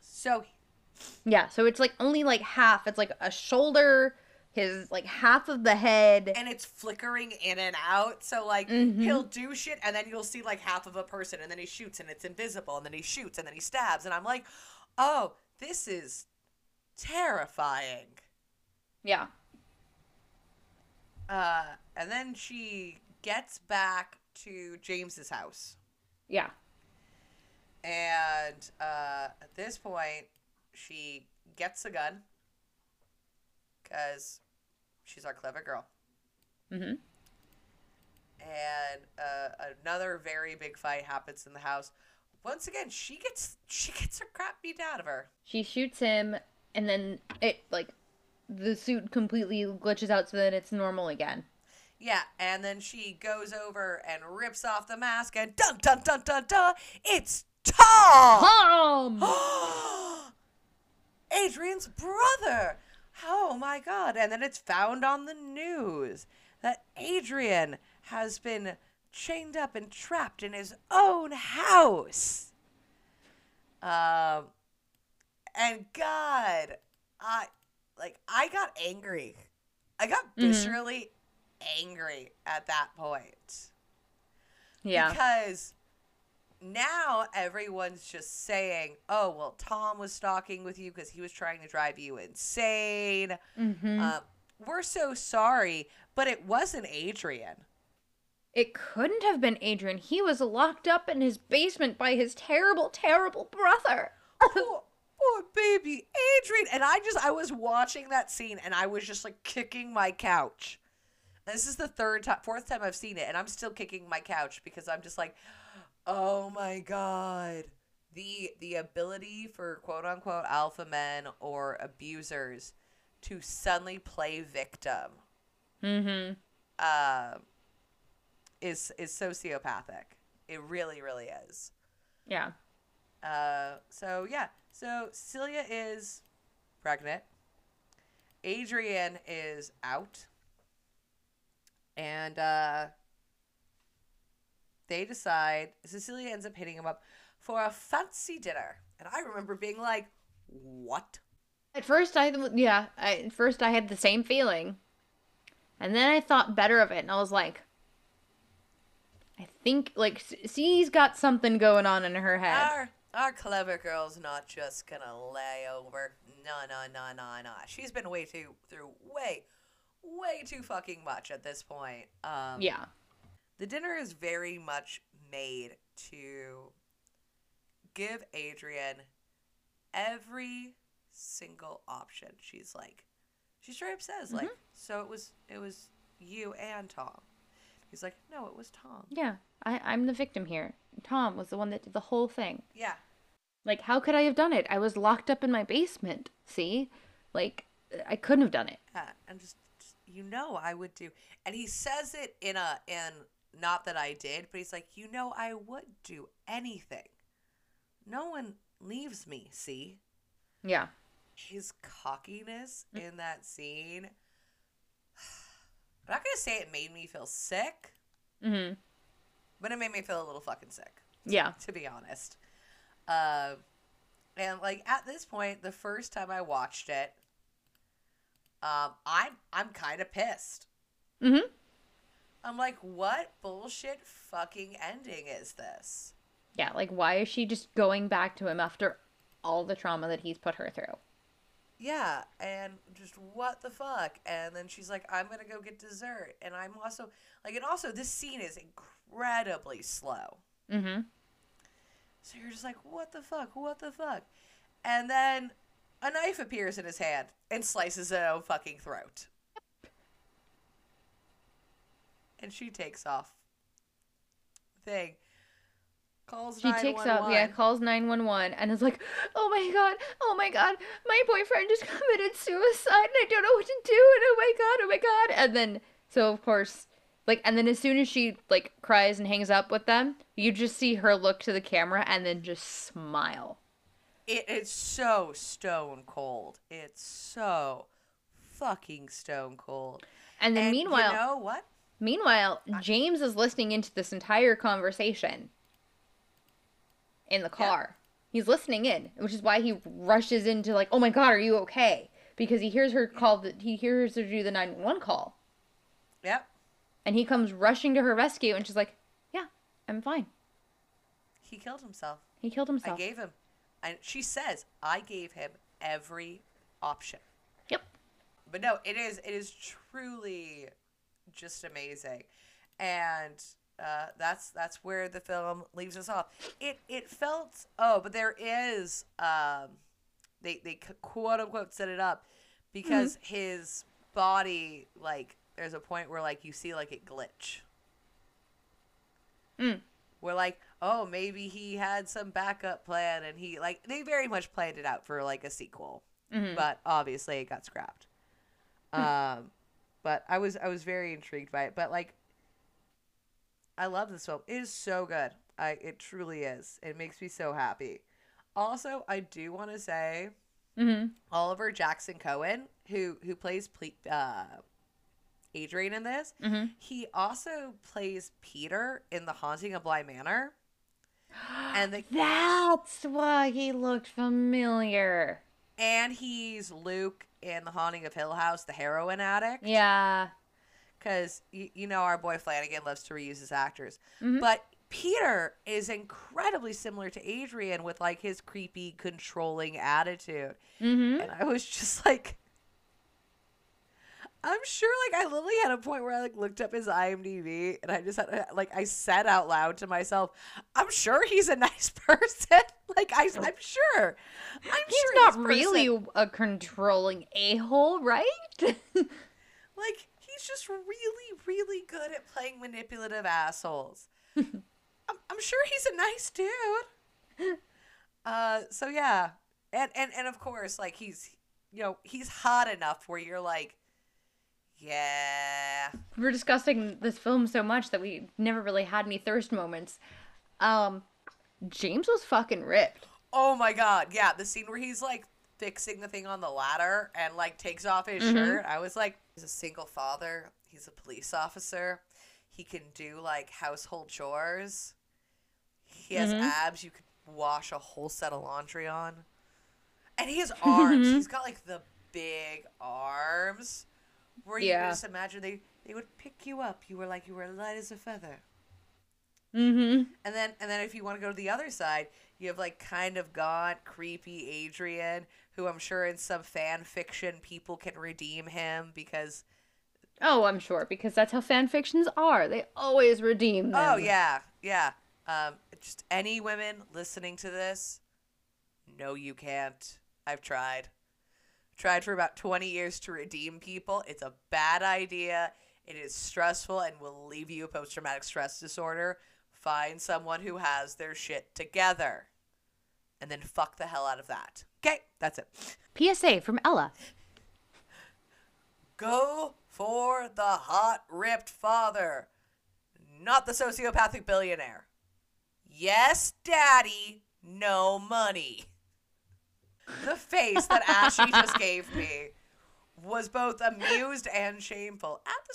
Speaker 1: So
Speaker 2: Yeah, so it's like only like half. It's like a shoulder, his like half of the head.
Speaker 1: and it's flickering in and out. So like
Speaker 2: Mhm.
Speaker 1: he'll do shit and then you'll see like half of a person and then he shoots and it's invisible and then he shoots and then he stabs and I'm like, "Oh, this is terrifying."
Speaker 2: Yeah.
Speaker 1: Uh and then she gets back to James's house.
Speaker 2: Yeah.
Speaker 1: And uh at this point, she gets a gun cuz she's our clever girl.
Speaker 2: Mm-hmm.
Speaker 1: and uh, another very big fight happens in the house. Once again, she gets she gets her crap beat out of her.
Speaker 2: She shoots him and then it like the suit completely glitches out so that it's normal again.
Speaker 1: Yeah, and then she goes over and rips off the mask, and dun dun dun dun dun, it's Tom,
Speaker 2: Tom!
Speaker 1: Adrian's brother. Oh my god! And then it's found on the news that Adrian has been chained up and trapped in his own house. Um, and God, I like I got angry. I got
Speaker 2: Mhm.
Speaker 1: viscerally angry at that point
Speaker 2: Yeah.
Speaker 1: because now everyone's just saying, "Oh, well, Tom was stalking with you because he was trying to drive you insane."
Speaker 2: Mm-hmm.
Speaker 1: Um, we're so sorry, but it wasn't Adrian.
Speaker 2: It couldn't have been Adrian. He was locked up in his basement by his terrible, terrible brother.
Speaker 1: poor, poor baby Adrian. And I just, I was watching that scene and I was just like kicking my couch. This is the third time, fourth time I've seen it, and I'm still kicking my couch because I'm just like, oh my god, the the ability for quote unquote alpha men or abusers to suddenly play victim
Speaker 2: Mm-hmm.
Speaker 1: uh, is is sociopathic. It really, really is.
Speaker 2: Yeah.
Speaker 1: Uh, so yeah, so Celia is pregnant. Adrian is out, and uh, they decide. Cecilia ends up hitting him up for a fancy dinner, and I remember being like, "What?"
Speaker 2: At first, I yeah. I, at first, I had the same feeling, and then I thought better of it, and I was like, I think like C's got something going on in her head.
Speaker 1: Our our clever girl's not just gonna lay over. No, no, no, no, no. She's been way too through way, way too fucking much at this point. Um,
Speaker 2: yeah.
Speaker 1: The dinner is very much made to give Adrian every single option. She's like, she straight up says like, so it was it was you and Tom. He's like, no, it was Tom.
Speaker 2: Yeah. I, I'm the victim here. Tom was the one that did the whole thing.
Speaker 1: Yeah,
Speaker 2: Like, how could I have done it? I was locked up in my basement. See? Like, I couldn't have done it.
Speaker 1: Yeah, and just you know I would do. And he says it in a in not that I did, but he's like, you know I would do anything. No one leaves me, see?
Speaker 2: Yeah.
Speaker 1: His cockiness in that scene. I'm not gonna say it made me feel sick,
Speaker 2: Mm-hmm.
Speaker 1: but it made me feel a little fucking sick,
Speaker 2: Yeah.
Speaker 1: to be honest. Uh, and like at this point, the first time I watched it, um, I'm I'm kind of pissed.
Speaker 2: Mm-hmm.
Speaker 1: I'm like, what bullshit fucking ending is this?
Speaker 2: Yeah. Like, why is she just going back to him after all the trauma that he's put her through?
Speaker 1: Yeah, and just what the fuck? And then she's like, I'm gonna go get dessert. And I'm also like, and also this scene is incredibly slow.
Speaker 2: Mm-hmm.
Speaker 1: So you're just like, what the fuck? What the fuck? And then a knife appears in his hand and slices his own fucking throat. And she takes off. Thing. Calls
Speaker 2: She takes up, yeah, calls 911 and is like, oh my god, oh my god, my boyfriend just committed suicide and I don't know what to do and oh my god, oh my god. And then, so of course, like, and then as soon as she, like, cries and hangs up with them, you just see her look to the camera and then just smile.
Speaker 1: It is so stone cold. It's so fucking stone cold.
Speaker 2: And then
Speaker 1: And
Speaker 2: meanwhile,
Speaker 1: you know what?
Speaker 2: meanwhile, James is listening into this entire conversation in the car. He's listening in, which is why he rushes into like, "Oh my god, are you okay?" Because he hears her call the he hears her do the 911 call.
Speaker 1: Yep.
Speaker 2: And he comes rushing to her rescue and she's like, "Yeah, I'm fine."
Speaker 1: He killed himself.
Speaker 2: He killed himself.
Speaker 1: I gave him, and she says I gave him every option.
Speaker 2: Yep.
Speaker 1: But no, it is it is truly just amazing, and uh, that's that's where the film leaves us off. It it felt oh, but there is um, they they quote unquote set it up because his body like there's a point where like you see like it glitch.
Speaker 2: Mm.
Speaker 1: We're like, oh, maybe he had some backup plan, and he like they very much planned it out for like a sequel,
Speaker 2: Mhm.
Speaker 1: but obviously it got scrapped. Um, but I was I was very intrigued by it. But like, I love this film. It is so good. I it truly is. It makes me so happy. Also, I do want to say
Speaker 2: Mhm.
Speaker 1: Oliver Jackson Cohen, who who plays ple- uh, Adrian in this,
Speaker 2: Mhm.
Speaker 1: he also plays Peter in The Haunting of Bly Manor. And the
Speaker 2: That's why he looked familiar.
Speaker 1: and he's Luke in The Haunting of Hill House, the heroin addict.
Speaker 2: Yeah.
Speaker 1: Because you, you know our boy Flanagan loves to reuse his actors.
Speaker 2: Mhm.
Speaker 1: But Peter is incredibly similar to Adrian with like his creepy, controlling attitude.
Speaker 2: Mhm.
Speaker 1: And I was just like, I'm sure like I literally had a point where I like looked up his IMDb and I just had like I said out loud to myself, I'm sure he's a nice person. like I, I'm sure. I'm
Speaker 2: He's
Speaker 1: sure
Speaker 2: not
Speaker 1: person-
Speaker 2: really a controlling a-hole, right?
Speaker 1: like he's just really, really good at playing manipulative assholes. I'm, I'm sure he's a nice dude. Uh, so yeah, and and and of course, like he's you know he's hot enough where you're like, yeah,
Speaker 2: We're discussing this film so much that we never really had any thirst moments. Um, James was fucking ripped.
Speaker 1: oh my god, yeah, the scene where he's like fixing the thing on the ladder and like takes off his
Speaker 2: Mhm.
Speaker 1: shirt. I was like, he's a single father. He's a police officer. He can do like household chores. He has
Speaker 2: Mhm.
Speaker 1: abs you could wash a whole set of laundry on. And he has arms.
Speaker 2: Mhm.
Speaker 1: He's got like the big arms where you
Speaker 2: Yeah.
Speaker 1: just imagine they, they would pick you up. You were like you were light as a feather.
Speaker 2: Mm-hmm.
Speaker 1: And then and then if you want to go to the other side, you have like kind of gaunt, creepy Adrian, who I'm sure in some fan fiction people can redeem him because
Speaker 2: Oh, I'm sure because that's how fan fictions are. They always redeem them.
Speaker 1: oh yeah, yeah. Um just any women listening to this, no you can't. I've tried. Tried for about 20 years to redeem people. It's a bad idea. It is stressful and will leave you a post traumatic stress disorder. Find someone who has their shit together. And then fuck the hell out of that. Okay, that's it.
Speaker 2: PSA from Ella.
Speaker 1: Go for the hot, ripped father, not the sociopathic billionaire. Yes, daddy, no money. The face that Ashley just gave me was both amused and shameful at the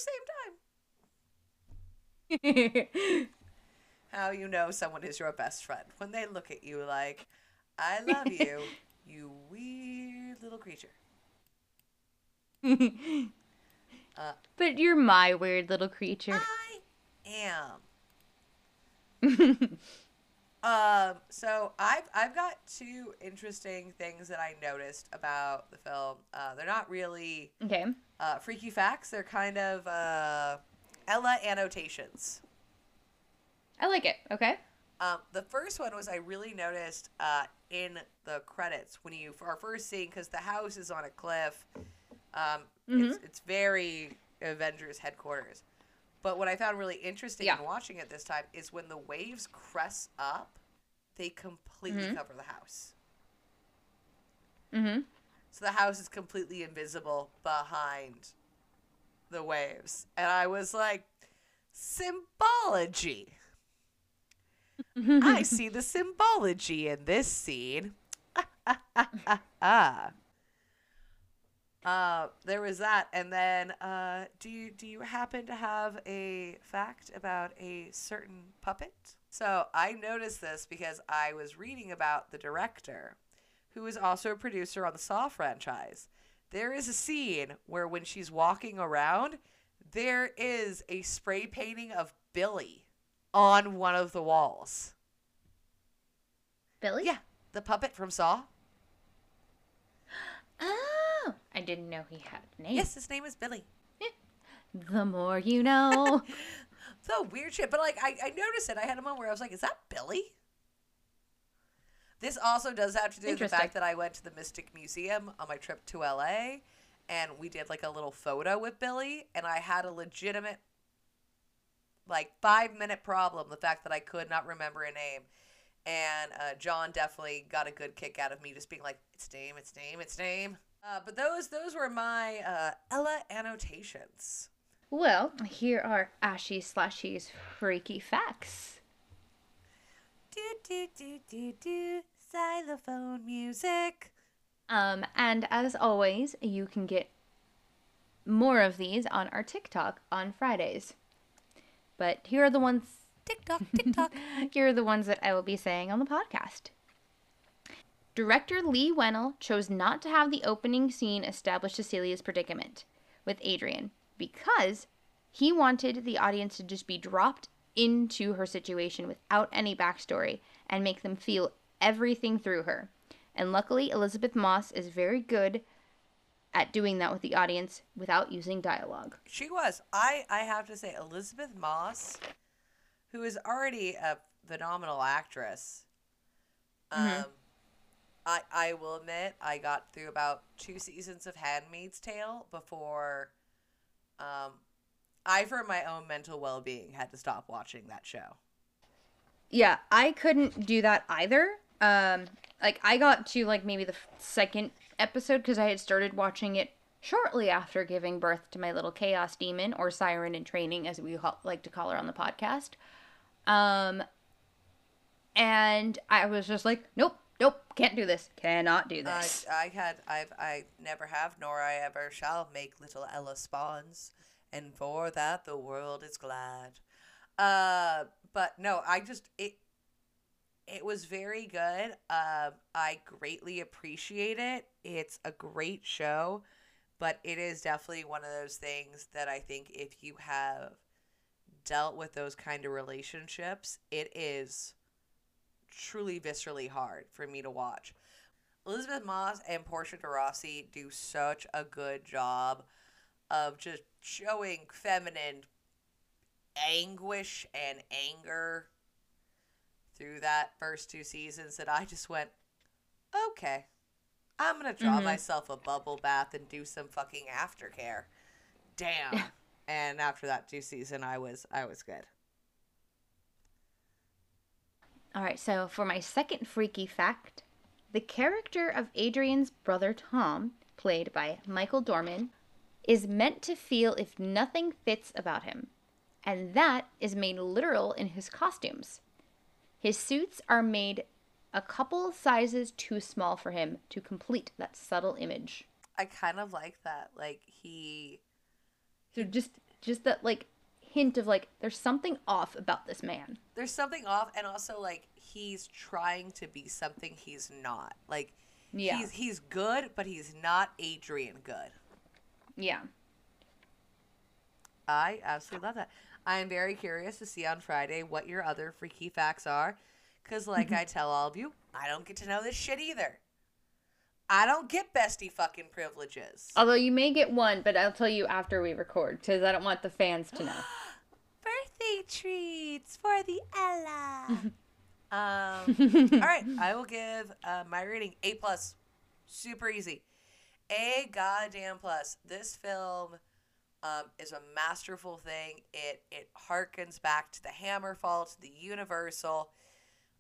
Speaker 1: same time. How you know someone is your best friend when they look at you like, I love you, you weird little creature. Uh,
Speaker 2: but you're my weird little creature.
Speaker 1: I am. Um, so I've I've got two interesting things that I noticed about the film. Uh, they're not really
Speaker 2: Okay.
Speaker 1: uh, freaky facts. They're kind of uh, Ella annotations.
Speaker 2: I like it. Okay.
Speaker 1: Um, the first one was I really noticed uh, in the credits when you are first seeing because the house is on a cliff. Um, it's it's very Avengers headquarters. But what I found really interesting
Speaker 2: Yeah.
Speaker 1: in watching it this time is when the waves crest up, they completely
Speaker 2: Mhm.
Speaker 1: cover the house.
Speaker 2: Mm-hmm.
Speaker 1: So the house is completely invisible behind the waves. And I was like, symbology. I see the symbology in this scene. uh, there was that, and then uh, do you do you happen to have a fact about a certain puppet? So I noticed this because I was reading about the director, who is also a producer on the Saw franchise. There is a scene where when she's walking around, there is a spray painting of Billy on one of the walls.
Speaker 2: Billy?
Speaker 1: Yeah, the puppet from Saw.
Speaker 2: Oh, I didn't know he had a name.
Speaker 1: Yes, his name is Billy.
Speaker 2: The more you know.
Speaker 1: So weird shit. But like I, I noticed it. I had a moment where I was like, is that Billy? This also does have to do with the fact that I went to the Mystic Museum on my trip to LA and we did like a little photo with Billy and I had a legitimate like five minute problem, the fact that I could not remember a name. And uh, John definitely got a good kick out of me just being like, it's name, it's name, it's name. Uh, but those those were my uh, Ella annotations.
Speaker 2: well, here are Ashy Slashy's freaky facts.
Speaker 1: Do do do do do xylophone music.
Speaker 2: Um, and as always, you can get more of these on our TikTok on Fridays. But here are the ones
Speaker 1: Tick tock, tick tock.
Speaker 2: Here are the ones that I will be saying on the podcast. Director Leigh Whannell chose not to have the opening scene establish Cecilia's predicament with Adrian because he wanted the audience to just be dropped into her situation without any backstory and make them feel everything through her. And luckily, Elizabeth Moss is very good at doing that with the audience without using dialogue.
Speaker 1: She was. I I have to say Elizabeth Moss, who is already a phenomenal actress. Um,
Speaker 2: Mhm.
Speaker 1: I I will admit I got through about two seasons of Handmaid's Tale before, um, I, for my own mental well being, had to stop watching that show.
Speaker 2: Yeah, I couldn't do that either. Um, like I got to like maybe the second episode because I had started watching it shortly after giving birth to my little chaos demon or siren in training, as we like to call her on the podcast. Um, and I was just like, nope, nope, can't do this, cannot do
Speaker 1: I,
Speaker 2: this.
Speaker 1: I had, I've, I never have, nor I ever shall make little Ella spawns, and for that the world is glad. Uh, but no, I just it, it was very good. Um, I greatly appreciate it. It's a great show, but it is definitely one of those things that I think if you have dealt with those kind of relationships, it is truly viscerally hard for me to watch. Elizabeth Moss and Portia de Rossi do such a good job of just showing feminine anguish and anger through that first two seasons that I just went, okay, I'm gonna draw
Speaker 2: Mhm.
Speaker 1: myself a bubble bath and do some fucking aftercare. Damn. and after that two season, I was I was good.
Speaker 2: All right, so for my second freaky fact, the character of Adrian's brother Tom, played by Michael Dorman, is meant to feel if nothing fits about him, and that is made literal in his costumes. His suits are made a couple sizes too small for him to complete that subtle image.
Speaker 1: I kind of like that. Like he
Speaker 2: So just just that like hint of like there's something off about this man.
Speaker 1: there's something off and also like he's trying to be something he's not. Like
Speaker 2: Yeah.
Speaker 1: he's he's good, but he's not Adrian good.
Speaker 2: Yeah.
Speaker 1: I absolutely love that. I am very curious to see on Friday what your other freaky facts are. Because, like I tell all of you, I don't get to know this shit either. I don't get bestie fucking privileges.
Speaker 2: Although you may get one, but I'll tell you after we record because I don't want the fans to know.
Speaker 1: Birthday treats for the Ella. um, all right, I will give uh, my rating A plus. Super easy. A goddamn plus. This film um, is a masterful thing. It it harkens back to the Hammerfall, to the Universal.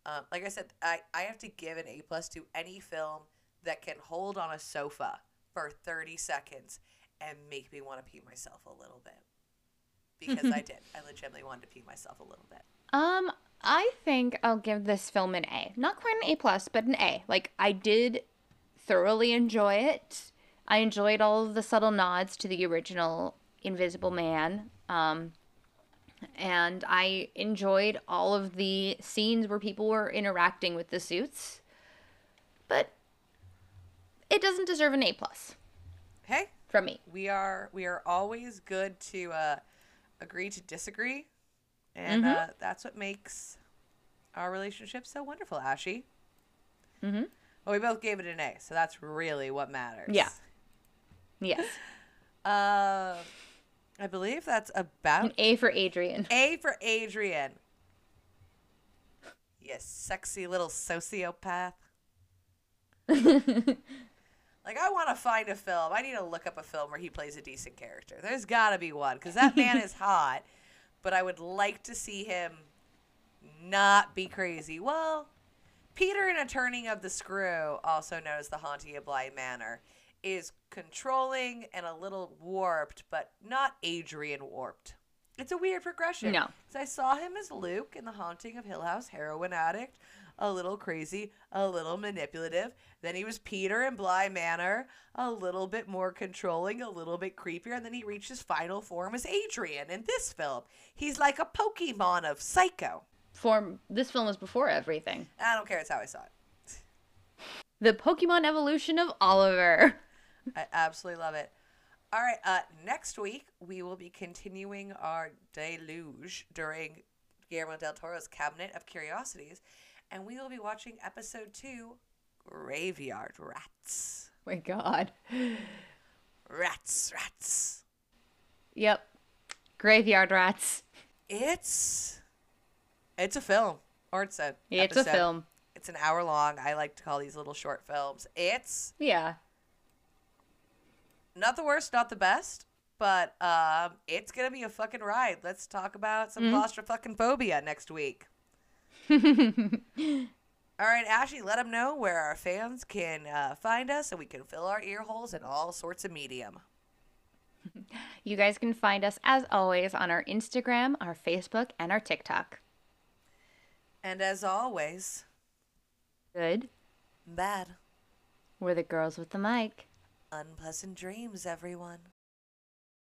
Speaker 1: Um, like I said, I, I have to give an A plus to any film that can hold on a sofa for 30 seconds and make me want to pee myself a little bit. Because I did. I legitimately wanted to pee myself a little bit.
Speaker 2: Um, I think I'll give this film an A. Not quite an A plus, but an A. Like I did thoroughly enjoy it. I enjoyed all of the subtle nods to the original Invisible Man. Um, and I enjoyed all of the scenes where people were interacting with the suits. It doesn't deserve an A plus
Speaker 1: Hey,
Speaker 2: from me.
Speaker 1: we are we are always good to uh, agree to disagree, and uh, that's what makes our relationship so wonderful, Ashy.
Speaker 2: Mm Mhm.
Speaker 1: Well, we both gave it an A, so that's really what matters.
Speaker 2: Yeah. Yes.
Speaker 1: Uh, I believe that's about
Speaker 2: An A for Adrian.
Speaker 1: A for Adrian. Yes, sexy little sociopath. Like, I want to find a film. I need to look up a film where he plays a decent character. There's got to be one because that man is hot, but I would like to see him not be crazy. Well, Peter in A Turning of the Screw, also known as The Haunting of Bly Manor, is controlling and a little warped, but not Adrian warped. It's a weird progression.
Speaker 2: No.
Speaker 1: 'Cause I saw him as Luke in The Haunting of Hill House, heroin addict, a little crazy, a little manipulative. Then he was Peter in Bly Manor, a little bit more controlling, a little bit creepier, and then he reached his final form as Adrian in this film. He's like a Pokemon of Psycho.
Speaker 2: For this film was before everything.
Speaker 1: I don't care, it's how I saw it.
Speaker 2: The Pokemon evolution of Oliver.
Speaker 1: I absolutely love it. All right, uh, next week we will be continuing our deluge during Guillermo del Toro's Cabinet of Curiosities, and we will be watching episode two, Graveyard Rats.
Speaker 2: my god.
Speaker 1: Rats, rats.
Speaker 2: Yep. Graveyard rats.
Speaker 1: It's it's a film, or it's a
Speaker 2: It's a film.
Speaker 1: It's an hour long. I like to call these little short films. It's
Speaker 2: Yeah.
Speaker 1: not the worst, not the best. But um, it's gonna be a fucking ride. Let's talk about some
Speaker 2: Mm-hmm.
Speaker 1: claustrophobia next week. All right, Ashley, let them know where our fans can uh, find us so we can fill our ear holes in all sorts of medium.
Speaker 2: You guys can find us, as always, on our Instagram, our Facebook, and our TikTok.
Speaker 1: And as always,
Speaker 2: Good.
Speaker 1: bad,
Speaker 2: We're the girls with the mic.
Speaker 1: unpleasant dreams, everyone.